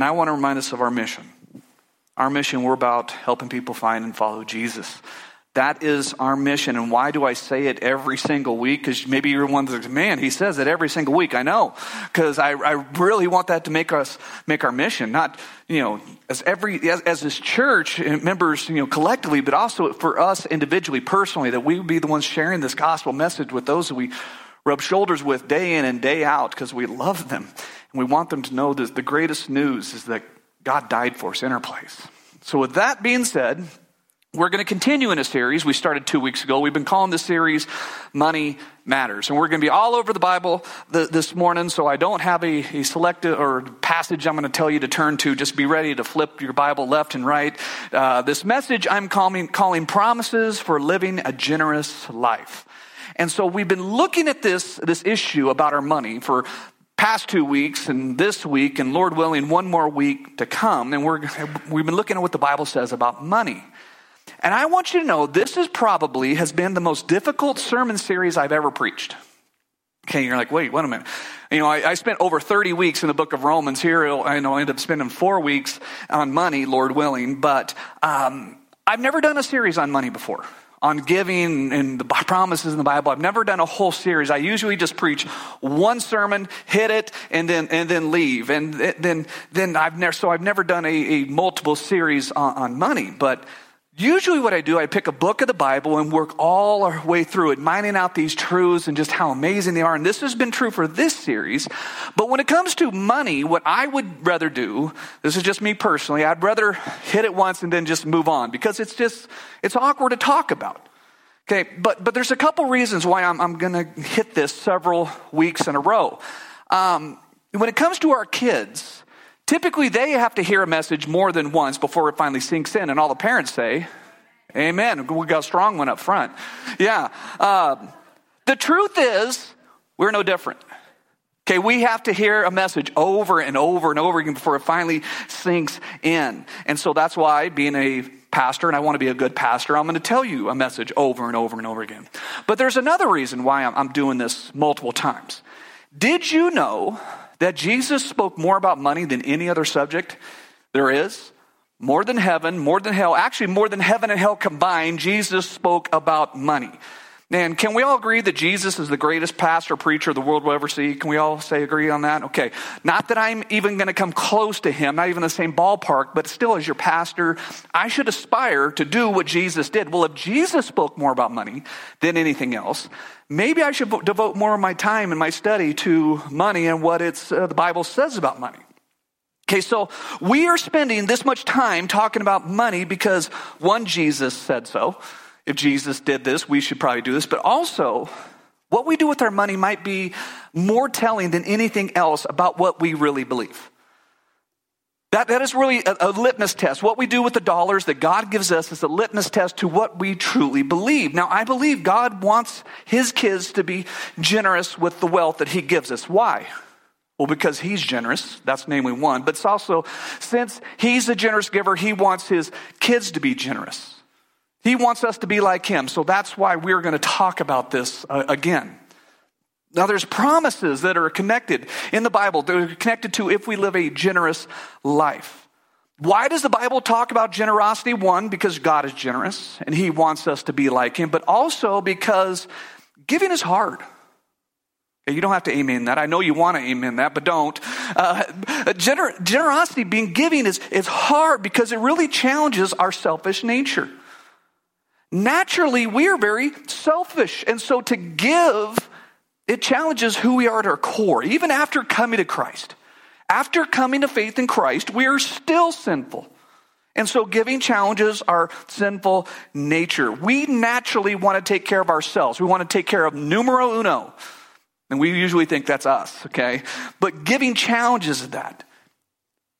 And I want to remind us of our mission. Our mission, we're about helping people find and follow Jesus. That is our mission. And why do I say it every single week? Because maybe you're one that's, man, he says it every single week. I know. Because I, I really want that to make us, make our mission. Not, you know, as every, as, as this church members, you know, collectively, but also for us individually, personally, that we would be the ones sharing this gospel message with those that we rub shoulders with day in and day out because we love them. And we want them to know that the greatest news is that God died for us in our place. So with that being said, we're going to continue in a series we started two weeks ago. We've been calling this series Money Matters. And we're going to be all over the Bible the, this morning, so I don't have a, a selected or passage I'm going to tell you to turn to. Just be ready to flip your Bible left and right. Uh, this message I'm calling, calling Promises for Living a Generous Life. And so we've been looking at this, this issue about our money for past two weeks and this week, and Lord willing, one more week to come. And we're, we've been looking at what the Bible says about money. And I want you to know this is probably has been the most difficult sermon series I've ever preached. Okay, you're like, wait, wait a minute. You know, I, I spent over 30 weeks in the book of Romans. Here, I know I end up spending four weeks on money, Lord willing, but um, I've never done a series on money before on giving and the promises in the Bible. I've never done a whole series. I usually just preach one sermon, hit it, and then and then leave. And then then I've never so I've never done a, a multiple series on, on money. But Usually, what I do, I pick a book of the Bible and work all our way through it, mining out these truths and just how amazing they are. And this has been true for this series. But when it comes to money, what I would rather do, this is just me personally, I'd rather hit it once and then just move on because it's just, it's awkward to talk about. Okay, but, but there's a couple reasons why I'm, I'm going to hit this several weeks in a row. Um, when it comes to our kids, Typically, they have to hear a message more than once before it finally sinks in, and all the parents say, Amen. We got a strong one up front. Yeah. Uh, the truth is, we're no different. Okay, we have to hear a message over and over and over again before it finally sinks in. And so that's why, being a pastor, and I want to be a good pastor, I'm going to tell you a message over and over and over again. But there's another reason why I'm doing this multiple times. Did you know that Jesus spoke more about money than any other subject there is? More than heaven, more than hell, actually, more than heaven and hell combined, Jesus spoke about money. And can we all agree that Jesus is the greatest pastor, preacher the world will ever see? Can we all say agree on that? Okay. Not that I'm even going to come close to him, not even the same ballpark, but still as your pastor, I should aspire to do what Jesus did. Well, if Jesus spoke more about money than anything else, maybe I should devote more of my time and my study to money and what it's, uh, the Bible says about money. Okay, so we are spending this much time talking about money because one, Jesus said so if Jesus did this, we should probably do this. But also, what we do with our money might be more telling than anything else about what we really believe. That, that is really a, a, litmus test. What we do with the dollars that God gives us is a litmus test to what we truly believe. Now, I believe God wants His kids to be generous with the wealth that He gives us. Why? Well, because He's generous. That's namely one. But it's also, since He's a generous giver, He wants His kids to be generous. He wants us to be like him. So that's why we're going to talk about this uh, again. Now, there's promises that are connected in the Bible that are connected to if we live a generous life. Why does the Bible talk about generosity? One, because God is generous and he wants us to be like him, but also because giving is hard. You don't have to amen that. I know you want to amen that, but don't. Uh, gener- generosity, being giving, is, is hard because it really challenges our selfish nature naturally we are very selfish. And so to give, it challenges who we are at our core, even after coming to Christ. After coming to faith in Christ, we are still sinful. And so giving challenges our sinful nature. We naturally want to take care of ourselves. We want to take care of numero uno. And we usually think that's us, okay? But giving challenges that.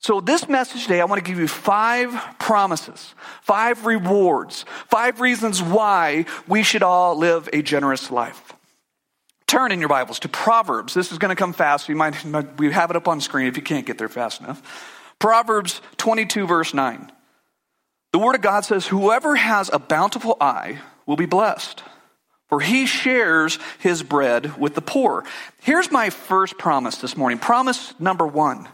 So, this message today, I want to give you five promises, five rewards, five reasons why we should all live a generous life. Turn in your Bibles to Proverbs. This is going to come fast. We might, we have it up on screen if you can't get there fast enough. Proverbs 22, verse 9. The Word of God says, Whoever has a bountiful eye will be blessed, for he shares his bread with the poor. Here's my first promise this morning. Promise number one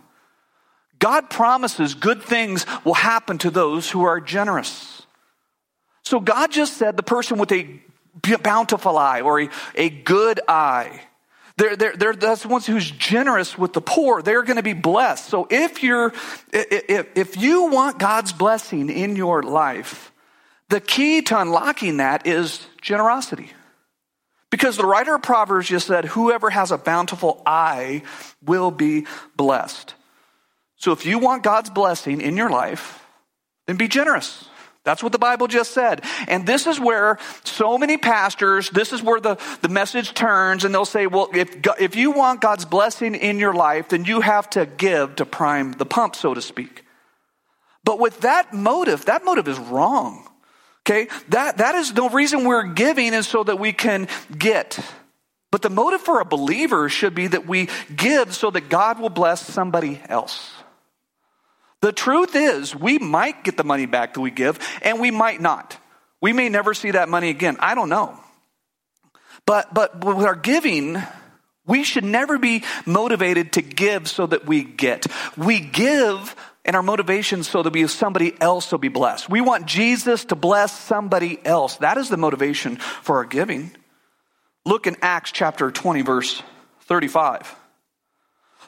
God promises good things will happen to those who are generous. So God just said the person with a bountiful eye or a, a good eye, they're, they're, they're, that's the ones who's generous with the poor. They're going to be blessed. So if you're, if, if you want God's blessing in your life, the key to unlocking that is generosity. Because the writer of Proverbs just said, whoever has a bountiful eye will be blessed. So if you want God's blessing in your life, then be generous. That's what the Bible just said. And this is where so many pastors, this is where the, the message turns and they'll say, well, if, if you want God's blessing in your life, then you have to give to prime the pump, so to speak. But with that motive, that motive is wrong. Okay? That, that is the reason we're giving is so that we can get. But the motive for a believer should be that we give so that God will bless somebody else. The truth is, we might get the money back that we give, and we might not. We may never see that money again. I don't know. But, but with our giving, we should never be motivated to give so that we get. We give and our motivation so that we, somebody else will be blessed. We want Jesus to bless somebody else. That is the motivation for our giving. Look in Acts chapter 20, verse 35.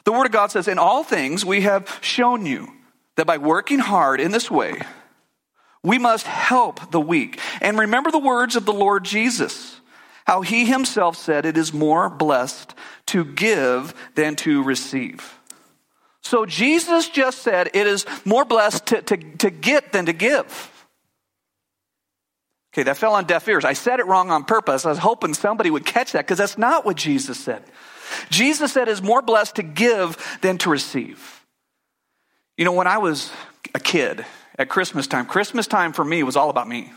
The Word of God says, In all things we have shown you that by working hard in this way, we must help the weak. And remember the words of the Lord Jesus, how he himself said, It is more blessed to give than to receive. So Jesus just said, It is more blessed to, to, to get than to give. Okay, that fell on deaf ears. I said it wrong on purpose. I was hoping somebody would catch that because that's not what Jesus said. Jesus said, It is more blessed to give than to receive. You know, when I was a kid at Christmas time, Christmas time for me was all about me.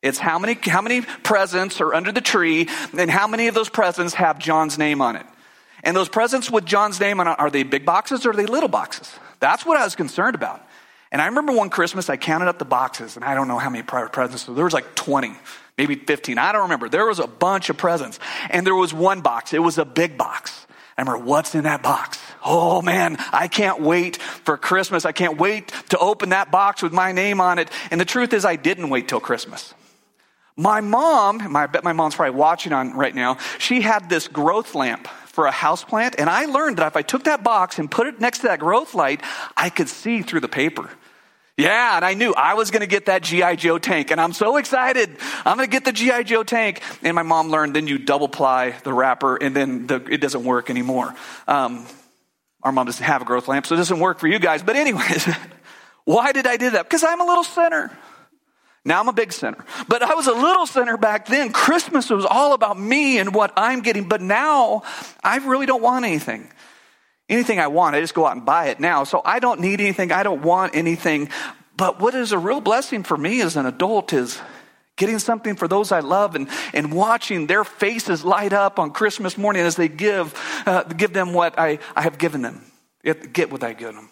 It's how many, how many presents are under the tree and how many of those presents have John's name on it. And those presents with John's name on it, are they big boxes or are they little boxes? That's what I was concerned about. And I remember one Christmas I counted up the boxes and I don't know how many private presents. There was like 20, maybe 15. I don't remember. There was a bunch of presents. And there was one box. It was a big box. I remember what's in that box. Oh man, I can't wait for Christmas. I can't wait to open that box with my name on it. And the truth is, I didn't wait till Christmas. My mom, I bet my mom's probably watching on right now, she had this growth lamp for a house plant. And I learned that if I took that box and put it next to that growth light, I could see through the paper. Yeah, and I knew I was going to get that G.I. Joe tank, and I'm so excited. I'm going to get the G.I. Joe tank. And my mom learned then you double ply the wrapper, and then the, it doesn't work anymore. Um, our mom doesn't have a growth lamp, so it doesn't work for you guys. But, anyways, why did I do that? Because I'm a little sinner. Now I'm a big sinner. But I was a little sinner back then. Christmas was all about me and what I'm getting. But now I really don't want anything anything I want, I just go out and buy it now. So I don't need anything. I don't want anything. But what is a real blessing for me as an adult is getting something for those I love and, and watching their faces light up on Christmas morning as they give, uh, give them what I, I have given them. Get what I give them.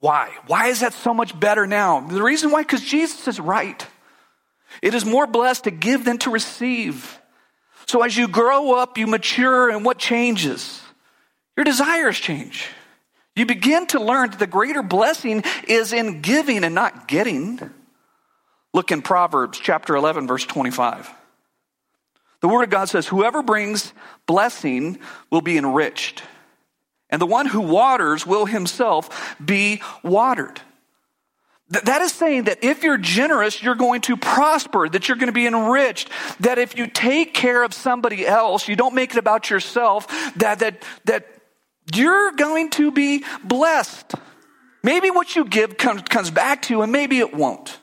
Why? Why is that so much better now? The reason why, because Jesus is right. It is more blessed to give than to receive. So as you grow up, you mature, and what changes? Your desires change. You begin to learn that the greater blessing is in giving and not getting. Look in Proverbs chapter 11, verse 25. The Word of God says, Whoever brings blessing will be enriched, and the one who waters will himself be watered. That is saying that if you're generous, you're going to prosper, that you're going to be enriched, that if you take care of somebody else, you don't make it about yourself, that, that, that you're going to be blessed. Maybe what you give comes, comes back to you, and maybe it won't.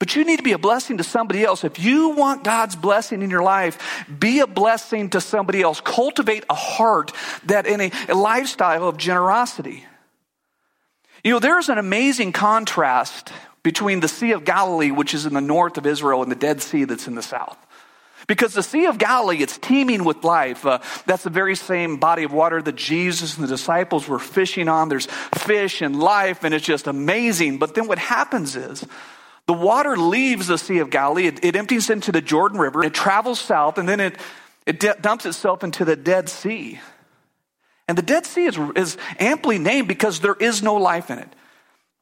But you need to be a blessing to somebody else. If you want God's blessing in your life, be a blessing to somebody else. Cultivate a heart that in a, a lifestyle of generosity. You know, there's an amazing contrast between the Sea of Galilee, which is in the north of Israel, and the Dead Sea that's in the south. Because the Sea of Galilee, it's teeming with life. Uh, that's the very same body of water that Jesus and the disciples were fishing on. There's fish and life, and it's just amazing. But then what happens is the water leaves the Sea of Galilee, it, it empties into the Jordan River, it travels south, and then it, it d- dumps itself into the Dead Sea. And the Dead Sea is, is amply named because there is no life in it.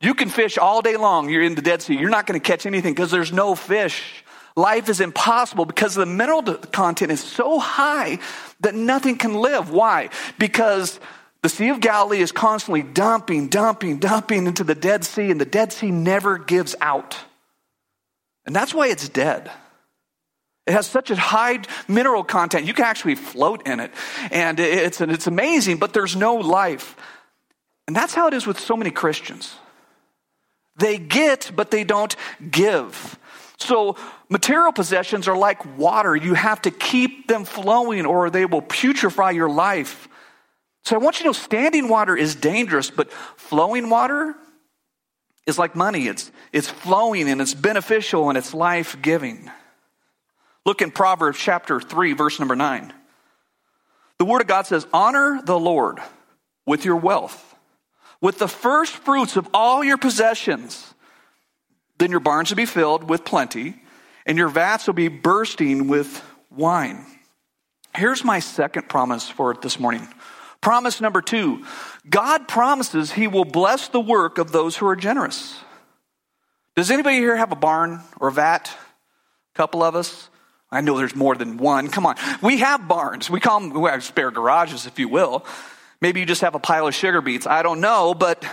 You can fish all day long. You're in the Dead Sea. You're not going to catch anything because there's no fish. Life is impossible because the mineral content is so high that nothing can live. Why? Because the Sea of Galilee is constantly dumping, dumping, dumping into the Dead Sea, and the Dead Sea never gives out. And that's why it's dead. It has such a high mineral content. You can actually float in it. And it's, it's amazing, but there's no life. And that's how it is with so many Christians. They get, but they don't give. So material possessions are like water. You have to keep them flowing or they will putrefy your life. So I want you to know standing water is dangerous, but flowing water is like money. It's, it's flowing and it's beneficial and it's life giving. Look in Proverbs chapter 3, verse number 9. The Word of God says, Honor the Lord with your wealth, with the first fruits of all your possessions. Then your barns will be filled with plenty, and your vats will be bursting with wine. Here's my second promise for this morning. Promise number two God promises He will bless the work of those who are generous. Does anybody here have a barn or a vat? A couple of us? I know there's more than one. Come on. We have barns. We call them we have spare garages, if you will. Maybe you just have a pile of sugar beets. I don't know, but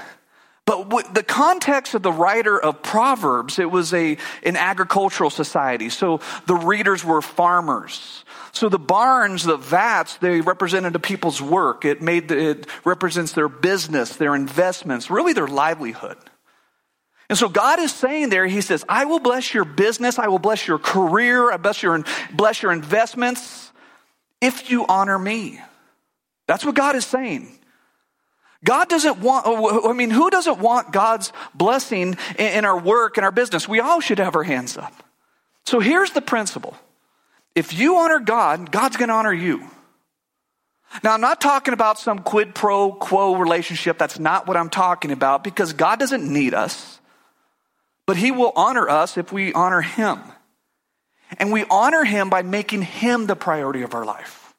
but the context of the writer of Proverbs, it was a an agricultural society. So the readers were farmers. So the barns, the vats, they represented the people's work. It made the, it represents their business, their investments, really their livelihood. And so God is saying there, He says, I will bless your business, I will bless your career, I bless your, bless your investments if you honor me. That's what God is saying. God doesn't want, oh, I mean, who doesn't want God's blessing in our work and our business? We all should have our hands up. So here's the principle. If you honor God, God's going to honor you. Now, I'm not talking about some quid pro quo relationship. That's not what I'm talking about because God doesn't need us but he will honor us if we honor him. And we honor him by making him the priority of our life.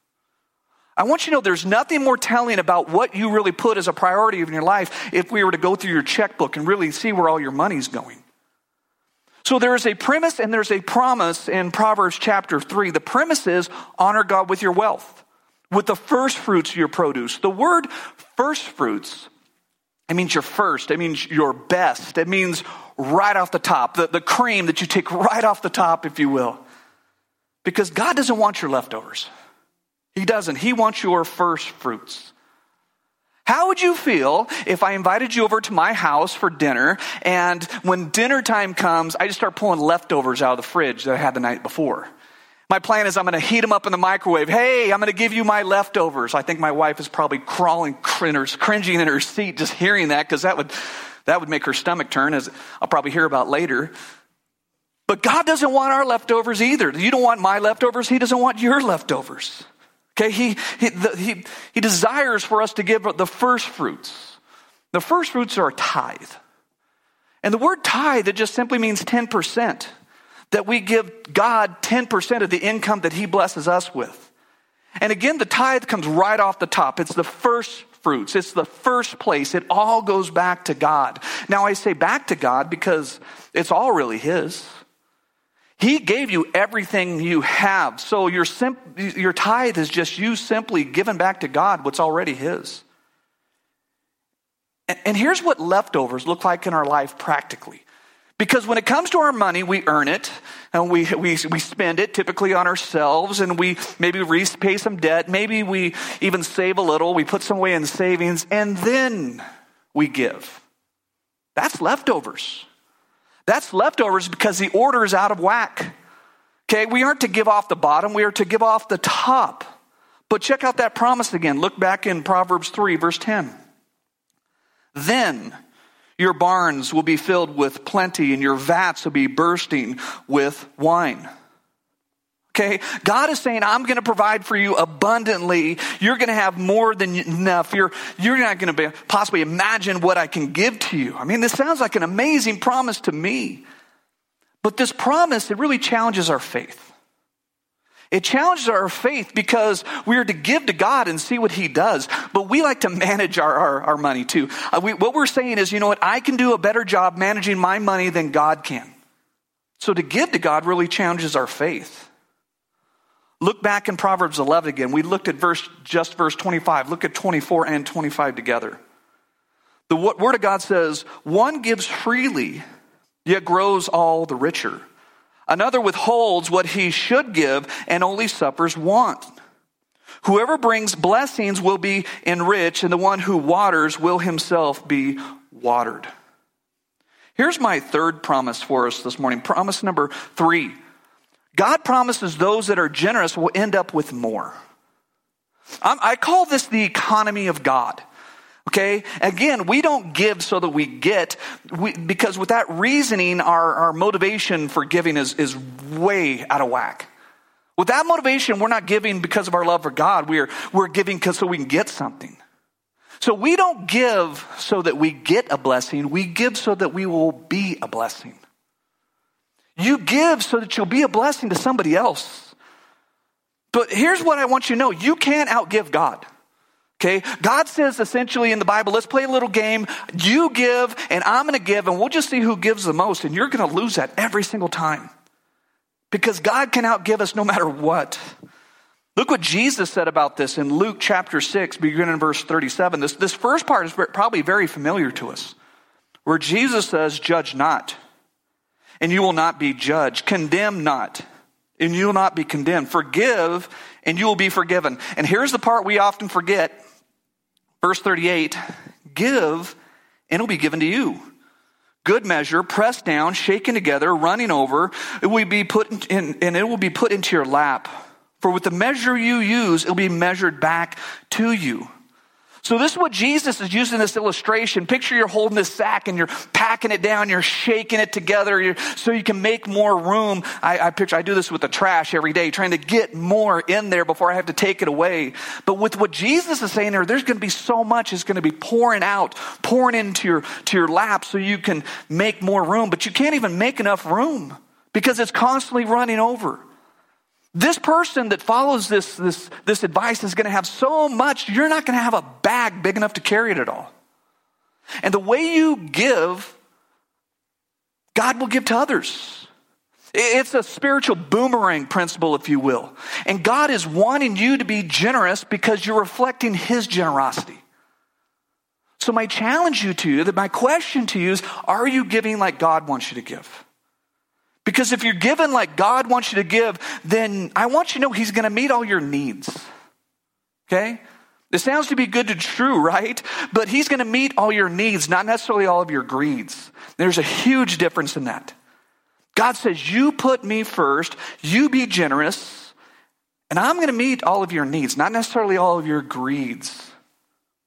I want you to know there's nothing more telling about what you really put as a priority in your life if we were to go through your checkbook and really see where all your money's going. So there is a premise and there's a promise in Proverbs chapter 3. The premise is honor God with your wealth, with the first fruits of your produce. The word first fruits, it means your first, it means your best, it means right off the top, the, the cream that you take right off the top, if you will. Because God doesn't want your leftovers. He doesn't. He wants your first fruits. How would you feel if I invited you over to my house for dinner and when dinner time comes, I just start pulling leftovers out of the fridge that I had the night before? My plan is I'm going to heat them up in the microwave. Hey, I'm going to give you my leftovers. I think my wife is probably crawling, cringing in her seat just hearing that because that would that would make her stomach turn, as I'll probably hear about later. But God doesn't want our leftovers either. You don't want my leftovers. He doesn't want your leftovers. Okay, he, he, the, he, he desires for us to give the first fruits. The first fruits are a tithe. And the word tithe, it just simply means 10%. That we give God 10% of the income that he blesses us with. And again, the tithe comes right off the top. It's the first fruits. It's the first place. It all goes back to God. Now, I say back to God because it's all really His. He gave you everything you have. So your, simp- your tithe is just you simply giving back to God what's already His. And, and here's what leftovers look like in our life practically. Because when it comes to our money, we earn it and we, we, we spend it typically on ourselves and we maybe repay some debt. Maybe we even save a little. We put some away in savings and then we give. That's leftovers. That's leftovers because the order is out of whack. Okay, we aren't to give off the bottom, we are to give off the top. But check out that promise again. Look back in Proverbs 3, verse 10. Then your barns will be filled with plenty, and your vats will be bursting with wine. Okay? God is saying, I'm going to provide for you abundantly. You're going to have more than enough. You're, you're not going to possibly imagine what I can give to you. I mean, this sounds like an amazing promise to me. But this promise, it really challenges our faith. It challenges our faith because we are to give to God and see what He does. But we like to manage our, our, our money too. Uh, we, what we're saying is, you know what? I can do a better job managing my money than God can. So to give to God really challenges our faith. Look back in Proverbs 11 again. We looked at verse, just verse 25. Look at 24 and 25 together. The word of God says, one gives freely, yet grows all the richer. Another withholds what he should give and only suffers want. Whoever brings blessings will be enriched, and the one who waters will himself be watered. Here's my third promise for us this morning. Promise number three God promises those that are generous will end up with more. I call this the economy of God. Okay? Again, we don't give so that we get, we, because with that reasoning, our, our motivation for giving is, is way out of whack. With that motivation, we're not giving because of our love for God. We're, we're giving because so we can get something. So we don't give so that we get a blessing. We give so that we will be a blessing. You give so that you'll be a blessing to somebody else. But here's what I want you to know. You can't outgive God. Okay? God says essentially in the Bible, let's play a little game. You give and I'm going to give and we'll just see who gives the most and you're going to lose that every single time. Because God can outgive us no matter what. Look what Jesus said about this in Luke chapter 6, beginning in verse 37. This, this first part is probably very familiar to us, where Jesus says, Judge not, and you will not be judged. Condemn not, and you will not be condemned. Forgive, and you will be forgiven. And here's the part we often forget Verse 38 Give, and it'll be given to you. Good measure, pressed down, shaken together, running over, it will be put in, and it will be put into your lap. For with the measure you use, it'll be measured back to you. So this is what Jesus is using this illustration. Picture you're holding this sack and you're packing it down, you're shaking it together so you can make more room. I, I picture, I do this with the trash every day, trying to get more in there before I have to take it away. But with what Jesus is saying there, there's going to be so much is going to be pouring out, pouring into your, to your lap so you can make more room. But you can't even make enough room because it's constantly running over. This person that follows this, this, this advice is going to have so much, you're not going to have a bag big enough to carry it at all. And the way you give, God will give to others. It's a spiritual boomerang principle, if you will. And God is wanting you to be generous because you're reflecting His generosity. So, my challenge you to you, that my question to you is are you giving like God wants you to give? Because if you're given like God wants you to give, then I want you to know He's going to meet all your needs. Okay? This sounds to be good to true, right? But He's going to meet all your needs, not necessarily all of your greeds. There's a huge difference in that. God says, You put me first, you be generous, and I'm going to meet all of your needs, not necessarily all of your greeds.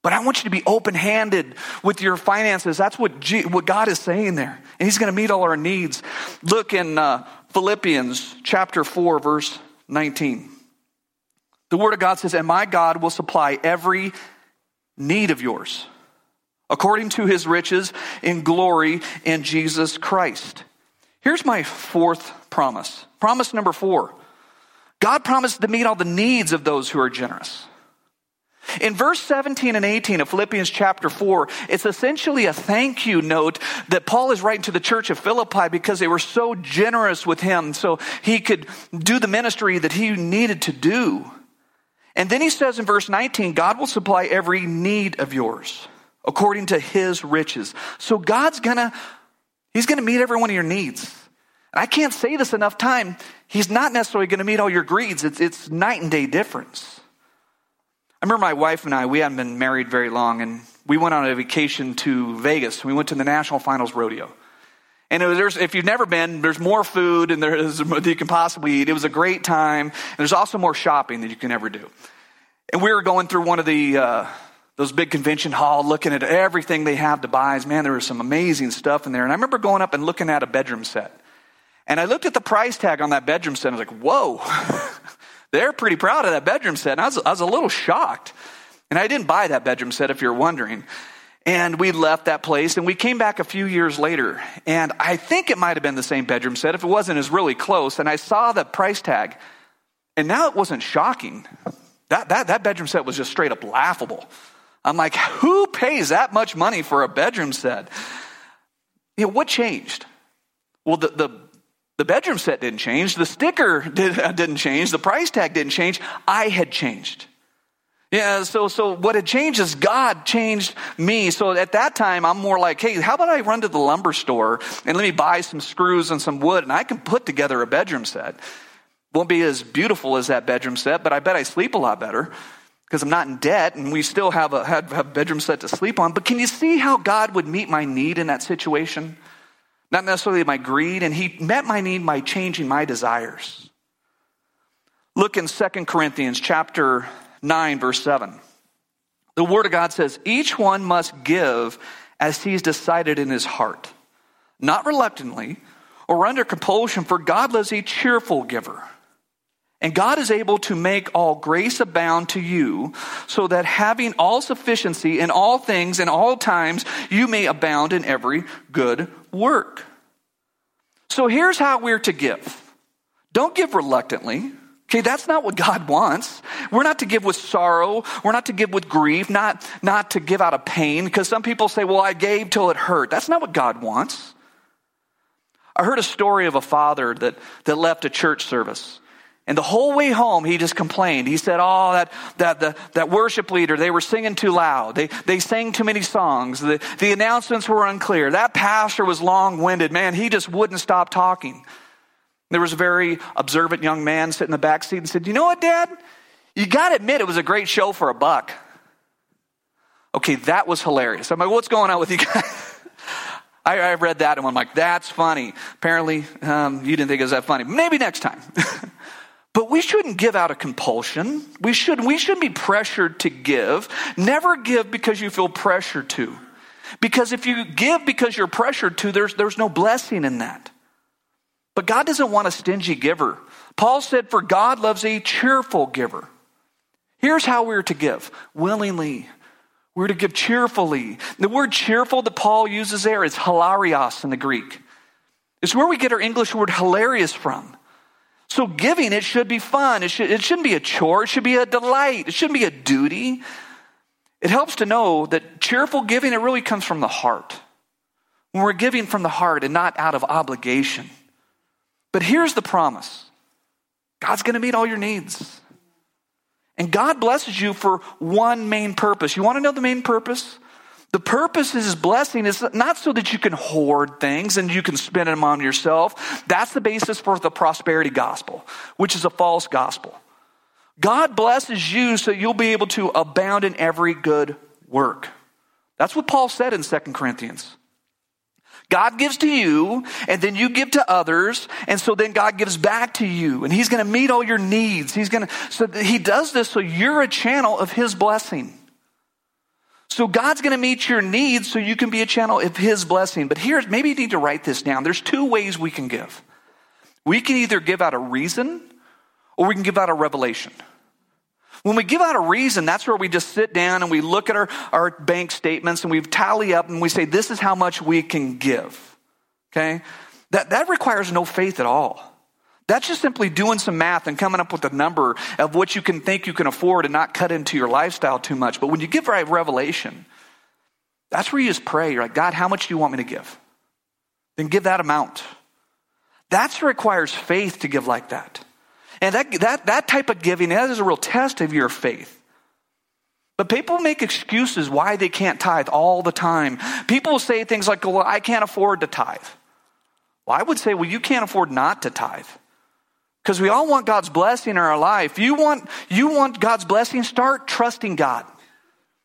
But I want you to be open handed with your finances. That's what, G- what God is saying there. And He's going to meet all our needs. Look in uh, Philippians chapter 4, verse 19. The Word of God says, And my God will supply every need of yours according to his riches in glory in Jesus Christ. Here's my fourth promise. Promise number four God promised to meet all the needs of those who are generous. In verse 17 and 18 of Philippians chapter 4, it's essentially a thank you note that Paul is writing to the church of Philippi because they were so generous with him so he could do the ministry that he needed to do. And then he says in verse 19, God will supply every need of yours according to his riches. So God's gonna, he's gonna meet every one of your needs. And I can't say this enough time. He's not necessarily gonna meet all your greeds. It's, it's night and day difference. I remember my wife and I, we hadn't been married very long, and we went on a vacation to Vegas. We went to the National Finals Rodeo. And was, if you've never been, there's more food and there is that you can possibly eat. It was a great time. And there's also more shopping that you can ever do. And we were going through one of the uh, those big convention hall, looking at everything they have to buy. Man, there was some amazing stuff in there. And I remember going up and looking at a bedroom set. And I looked at the price tag on that bedroom set. And I was like, "Whoa!" They're pretty proud of that bedroom set. And I was, I was a little shocked. And I didn't buy that bedroom set, if you're wondering. And we left that place and we came back a few years later. And I think it might have been the same bedroom set. If it wasn't, it's really close. And I saw the price tag. And now it wasn't shocking. That, that, that bedroom set was just straight up laughable. I'm like, who pays that much money for a bedroom set? You know, what changed? Well, the, the, the bedroom set didn't change. The sticker did, uh, didn't change. The price tag didn't change. I had changed. Yeah, so, so what had changed is God changed me. So at that time, I'm more like, hey, how about I run to the lumber store and let me buy some screws and some wood and I can put together a bedroom set. Won't be as beautiful as that bedroom set, but I bet I sleep a lot better because I'm not in debt and we still have a, have a bedroom set to sleep on. But can you see how God would meet my need in that situation? Not necessarily my greed, and He met my need by changing my desires. Look in 2 Corinthians chapter 9, verse 7. The Word of God says, Each one must give as he's decided in his heart, not reluctantly or under compulsion, for God loves a cheerful giver. And God is able to make all grace abound to you, so that having all sufficiency in all things and all times, you may abound in every good work. So here's how we're to give. Don't give reluctantly. Okay, that's not what God wants. We're not to give with sorrow. We're not to give with grief, not, not to give out of pain, because some people say, well, I gave till it hurt. That's not what God wants. I heard a story of a father that, that left a church service. And the whole way home, he just complained. He said, Oh, that, that, the, that worship leader, they were singing too loud. They, they sang too many songs. The, the announcements were unclear. That pastor was long winded. Man, he just wouldn't stop talking. There was a very observant young man sitting in the back seat and said, You know what, Dad? You got to admit it was a great show for a buck. Okay, that was hilarious. I'm like, What's going on with you guys? I, I read that and I'm like, That's funny. Apparently, um, you didn't think it was that funny. Maybe next time. But we shouldn't give out of compulsion. We shouldn't, we shouldn't be pressured to give. Never give because you feel pressured to. Because if you give because you're pressured to, there's, there's no blessing in that. But God doesn't want a stingy giver. Paul said, For God loves a cheerful giver. Here's how we're to give willingly. We're to give cheerfully. The word cheerful that Paul uses there is hilaros in the Greek. It's where we get our English word hilarious from. So giving, it should be fun. It, should, it shouldn't be a chore. It should be a delight. It shouldn't be a duty. It helps to know that cheerful giving, it really comes from the heart. When we're giving from the heart and not out of obligation. But here's the promise God's going to meet all your needs. And God blesses you for one main purpose. You want to know the main purpose? The purpose of his blessing is not so that you can hoard things and you can spend them on yourself. That's the basis for the prosperity gospel, which is a false gospel. God blesses you so you'll be able to abound in every good work. That's what Paul said in 2 Corinthians. God gives to you, and then you give to others, and so then God gives back to you, and He's going to meet all your needs. He's going to, so He does this so you're a channel of His blessing. So God's going to meet your needs so you can be a channel of His blessing. But here's, maybe you need to write this down. There's two ways we can give. We can either give out a reason or we can give out a revelation. When we give out a reason, that's where we just sit down and we look at our, our bank statements and we tally up and we say, this is how much we can give. Okay? That, that requires no faith at all. That's just simply doing some math and coming up with a number of what you can think you can afford and not cut into your lifestyle too much. But when you give right revelation, that's where you just pray. You're like, God, how much do you want me to give? Then give that amount. That requires faith to give like that. And that, that, that type of giving, that is a real test of your faith. But people make excuses why they can't tithe all the time. People say things like, well, I can't afford to tithe. Well, I would say, well, you can't afford not to tithe. Because we all want God's blessing in our life. You want, you want God's blessing? Start trusting God.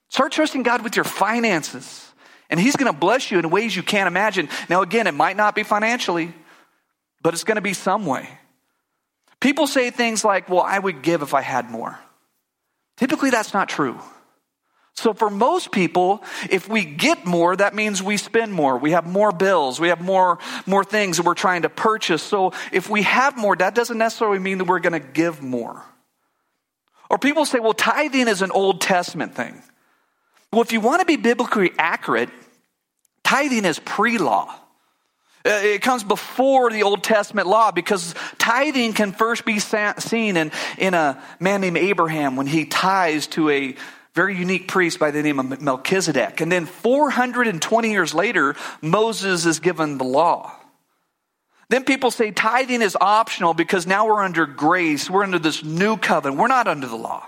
Start trusting God with your finances. And He's going to bless you in ways you can't imagine. Now, again, it might not be financially, but it's going to be some way. People say things like, well, I would give if I had more. Typically, that's not true. So for most people, if we get more, that means we spend more. We have more bills. We have more, more things that we're trying to purchase. So if we have more, that doesn't necessarily mean that we're going to give more. Or people say, well, tithing is an Old Testament thing. Well, if you want to be biblically accurate, tithing is pre law. It comes before the Old Testament law because tithing can first be seen in, in a man named Abraham when he tithes to a very unique priest by the name of Melchizedek. And then 420 years later, Moses is given the law. Then people say tithing is optional because now we're under grace. We're under this new covenant. We're not under the law.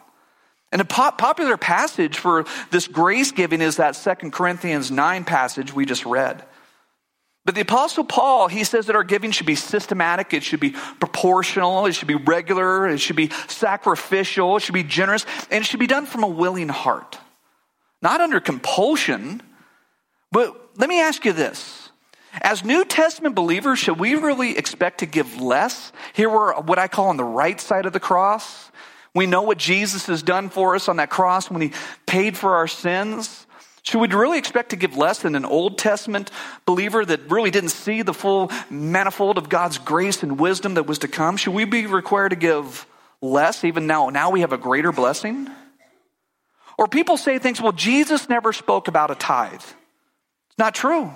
And a popular passage for this grace giving is that Second Corinthians 9 passage we just read. But the Apostle Paul, he says that our giving should be systematic, it should be proportional, it should be regular, it should be sacrificial, it should be generous, and it should be done from a willing heart. Not under compulsion. But let me ask you this. As New Testament believers, should we really expect to give less? Here we're what I call on the right side of the cross. We know what Jesus has done for us on that cross when he paid for our sins. Should we really expect to give less than an Old Testament believer that really didn't see the full manifold of God's grace and wisdom that was to come? Should we be required to give less even now? Now we have a greater blessing? Or people say things, well, Jesus never spoke about a tithe. It's not true.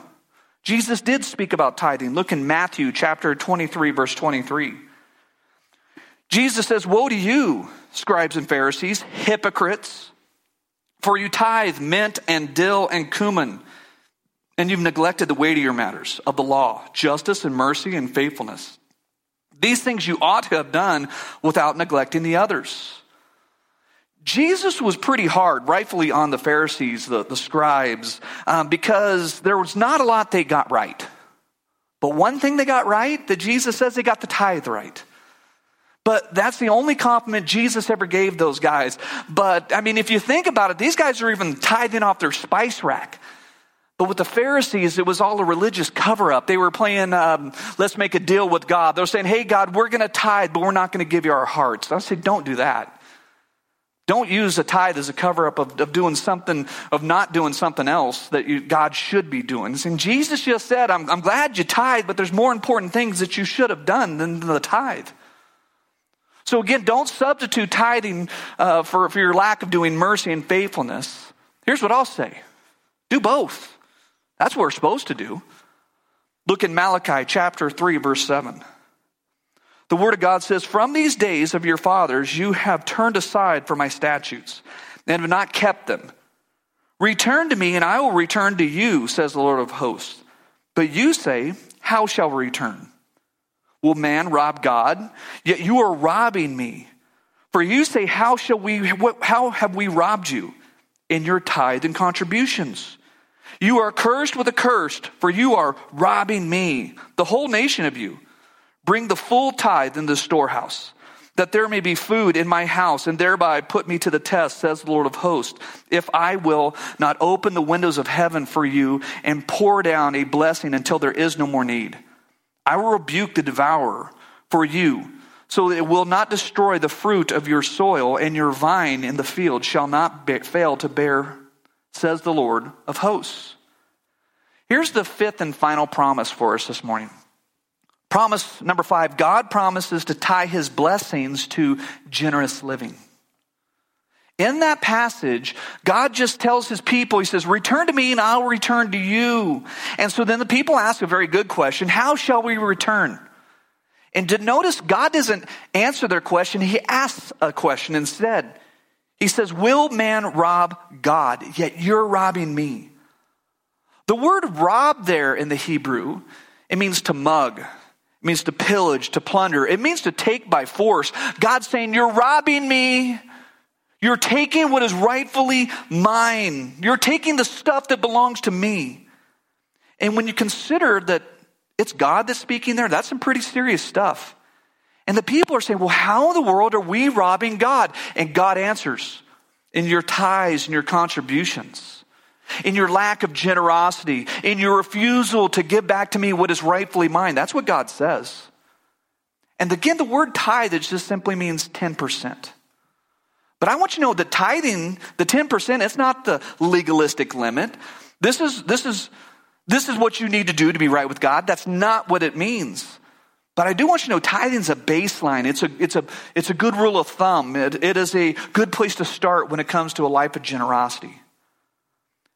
Jesus did speak about tithing. Look in Matthew chapter 23, verse 23. Jesus says, Woe to you, scribes and Pharisees, hypocrites! For you tithe mint and dill and cumin, and you've neglected the weightier matters of the law, justice and mercy and faithfulness. These things you ought to have done without neglecting the others. Jesus was pretty hard, rightfully, on the Pharisees, the, the scribes, um, because there was not a lot they got right. But one thing they got right that Jesus says they got the tithe right. But that's the only compliment Jesus ever gave those guys. But I mean, if you think about it, these guys are even tithing off their spice rack. But with the Pharisees, it was all a religious cover up. They were playing, um, let's make a deal with God. They're saying, hey, God, we're going to tithe, but we're not going to give you our hearts. I said, don't do that. Don't use a tithe as a cover up of, of doing something, of not doing something else that you, God should be doing. And Jesus just said, I'm, I'm glad you tithe, but there's more important things that you should have done than the tithe. So again, don't substitute tithing uh, for, for your lack of doing mercy and faithfulness. Here's what I'll say do both. That's what we're supposed to do. Look in Malachi chapter 3, verse 7. The Word of God says, From these days of your fathers you have turned aside from my statutes and have not kept them. Return to me, and I will return to you, says the Lord of hosts. But you say, How shall we return? Will man rob God? Yet you are robbing me. For you say, How shall we, how have we robbed you? In your tithe and contributions. You are cursed with a cursed, for you are robbing me, the whole nation of you. Bring the full tithe in the storehouse, that there may be food in my house, and thereby put me to the test, says the Lord of hosts, if I will not open the windows of heaven for you and pour down a blessing until there is no more need. I will rebuke the devourer for you, so that it will not destroy the fruit of your soil, and your vine in the field shall not be- fail to bear, says the Lord of hosts. Here's the fifth and final promise for us this morning. Promise number five God promises to tie his blessings to generous living. In that passage, God just tells his people, he says, return to me and I'll return to you. And so then the people ask a very good question. How shall we return? And to notice God doesn't answer their question. He asks a question instead. He says, will man rob God? Yet you're robbing me. The word rob there in the Hebrew, it means to mug. It means to pillage, to plunder. It means to take by force. God's saying, you're robbing me. You're taking what is rightfully mine. You're taking the stuff that belongs to me. And when you consider that it's God that's speaking there, that's some pretty serious stuff. And the people are saying, well, how in the world are we robbing God? And God answers in your tithes and your contributions, in your lack of generosity, in your refusal to give back to me what is rightfully mine. That's what God says. And again, the word tithe just simply means 10%. But I want you to know the tithing, the 10%, it's not the legalistic limit. This is, this is, this is what you need to do to be right with God. That's not what it means. But I do want you to know tithing's a baseline. It's a, it's a, it's a good rule of thumb. It, it is a good place to start when it comes to a life of generosity.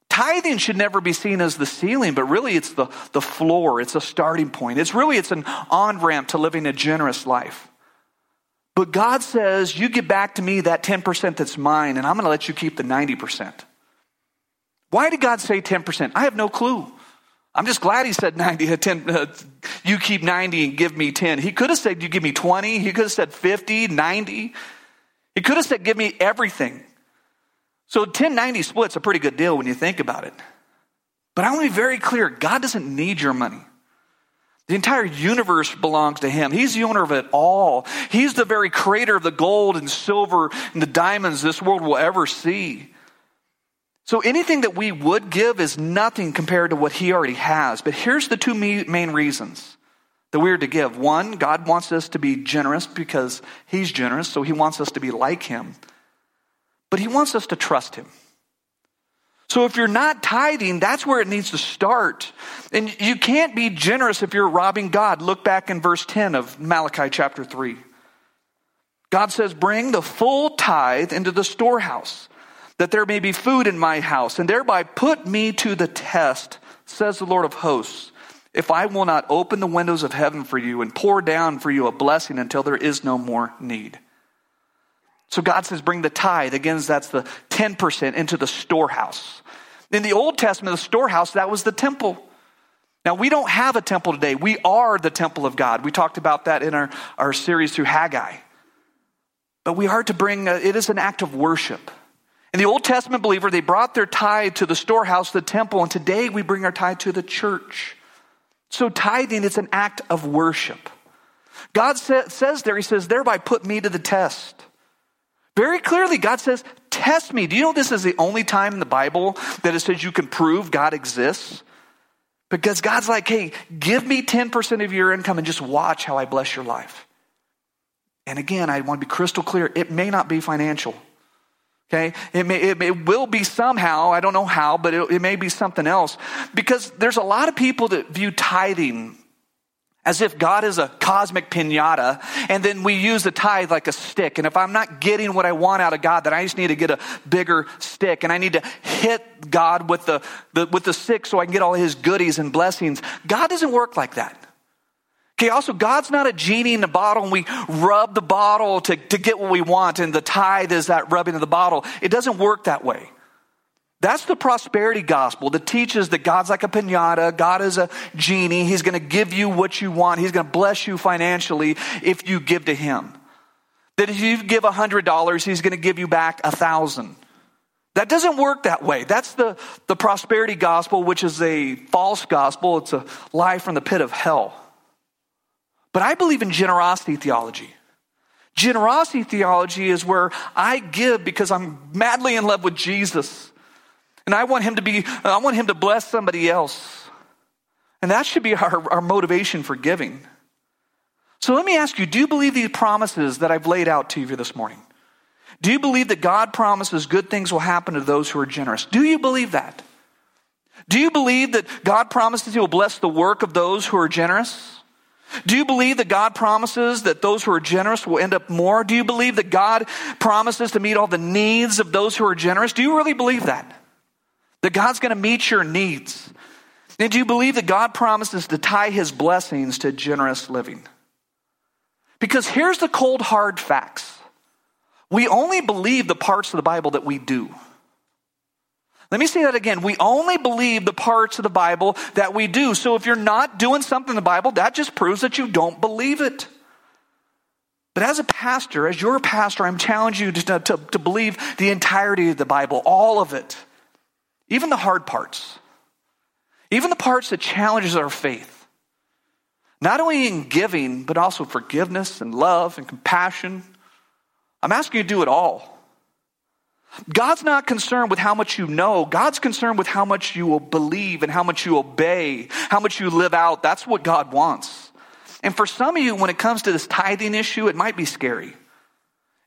tithing should never be seen as the ceiling, but really it's the, the floor. It's a starting point. It's really, it's an on-ramp to living a generous life. But God says, you give back to me that 10% that's mine, and I'm going to let you keep the 90%. Why did God say 10%? I have no clue. I'm just glad he said 90, 10, uh, you keep 90 and give me 10. He could have said, you give me 20. He could have said 50, 90. He could have said, give me everything. So 1090 split's a pretty good deal when you think about it. But I want to be very clear God doesn't need your money. The entire universe belongs to Him. He's the owner of it all. He's the very creator of the gold and silver and the diamonds this world will ever see. So anything that we would give is nothing compared to what He already has. But here's the two main reasons that we're to give. One, God wants us to be generous because He's generous, so He wants us to be like Him. But He wants us to trust Him. So if you're not tithing, that's where it needs to start. And you can't be generous if you're robbing God. Look back in verse 10 of Malachi chapter 3. God says, Bring the full tithe into the storehouse that there may be food in my house, and thereby put me to the test, says the Lord of hosts, if I will not open the windows of heaven for you and pour down for you a blessing until there is no more need. So God says, bring the tithe. Again, that's the 10% into the storehouse. In the Old Testament, the storehouse, that was the temple. Now, we don't have a temple today. We are the temple of God. We talked about that in our, our series through Haggai. But we are to bring, a, it is an act of worship. In the Old Testament believer, they brought their tithe to the storehouse, the temple, and today we bring our tithe to the church. So tithing is an act of worship. God sa- says there, He says, thereby put me to the test. Very clearly, God says, test me. Do you know this is the only time in the Bible that it says you can prove God exists? Because God's like, hey, give me 10% of your income and just watch how I bless your life. And again, I want to be crystal clear it may not be financial. Okay? It, may, it, it, will be somehow, I don't know how, but it, it may be something else. Because there's a lot of people that view tithing as if God is a cosmic pinata, and then we use the tithe like a stick. And if I'm not getting what I want out of God, then I just need to get a bigger stick, and I need to hit God with the, the with the stick so I can get all his goodies and blessings. God doesn't work like that. Okay, also, God's not a genie in a bottle and we rub the bottle to, to get what we want, and the tithe is that rubbing of the bottle. It doesn't work that way. That's the prosperity gospel that teaches that God's like a pinata, God is a genie, He's going to give you what you want, He's going to bless you financially if you give to Him. That if you give $100, He's going to give you back a thousand. That doesn't work that way. That's the, the prosperity gospel, which is a false gospel. It's a lie from the pit of hell. But I believe in generosity theology. Generosity theology is where I give because I'm madly in love with Jesus. And I want him to be, I want him to bless somebody else. And that should be our, our motivation for giving. So let me ask you, do you believe these promises that I've laid out to you this morning? Do you believe that God promises good things will happen to those who are generous? Do you believe that? Do you believe that God promises he will bless the work of those who are generous? Do you believe that God promises that those who are generous will end up more? Do you believe that God promises to meet all the needs of those who are generous? Do you really believe that? That God's going to meet your needs? And do you believe that God promises to tie his blessings to generous living? Because here's the cold, hard facts we only believe the parts of the Bible that we do. Let me say that again. We only believe the parts of the Bible that we do. So if you're not doing something in the Bible, that just proves that you don't believe it. But as a pastor, as your pastor, I'm challenging you to, to, to believe the entirety of the Bible, all of it, even the hard parts, even the parts that challenges our faith. Not only in giving, but also forgiveness and love and compassion. I'm asking you to do it all. God's not concerned with how much you know. God's concerned with how much you will believe and how much you obey, how much you live out. That's what God wants. And for some of you, when it comes to this tithing issue, it might be scary.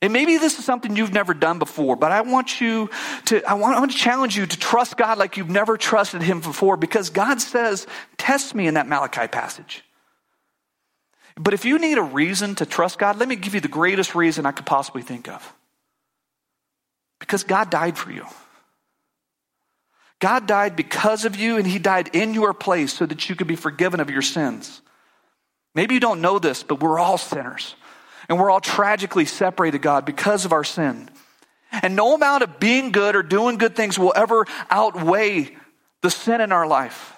And maybe this is something you've never done before, but I want you to, I want, I want to challenge you to trust God like you've never trusted Him before because God says, test me in that Malachi passage. But if you need a reason to trust God, let me give you the greatest reason I could possibly think of. Because God died for you. God died because of you, and He died in your place so that you could be forgiven of your sins. Maybe you don't know this, but we're all sinners. And we're all tragically separated, God, because of our sin. And no amount of being good or doing good things will ever outweigh the sin in our life.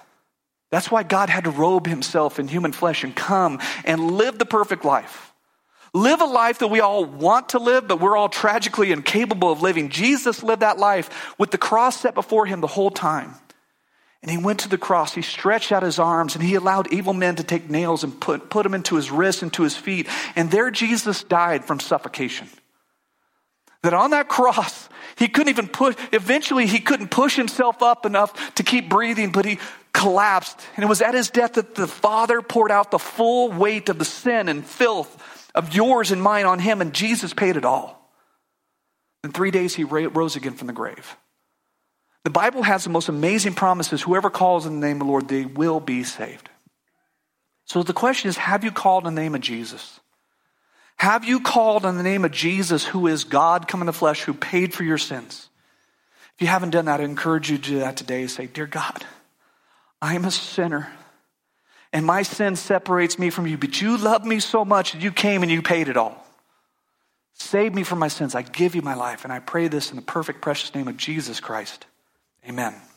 That's why God had to robe himself in human flesh and come and live the perfect life. Live a life that we all want to live, but we're all tragically incapable of living. Jesus lived that life with the cross set before him the whole time. And he went to the cross, he stretched out his arms, and he allowed evil men to take nails and put, put them into his wrists and to his feet. And there Jesus died from suffocation. That on that cross, he couldn't even push, eventually, he couldn't push himself up enough to keep breathing, but he collapsed. And it was at his death that the Father poured out the full weight of the sin and filth of yours and mine on him, and Jesus paid it all. In three days, he rose again from the grave. The Bible has the most amazing promises. Whoever calls in the name of the Lord, they will be saved. So the question is have you called in the name of Jesus? Have you called on the name of Jesus, who is God come in the flesh, who paid for your sins? If you haven't done that, I encourage you to do that today. Say, Dear God, I am a sinner and my sin separates me from you, but you love me so much that you came and you paid it all. Save me from my sins. I give you my life. And I pray this in the perfect, precious name of Jesus Christ. Amen.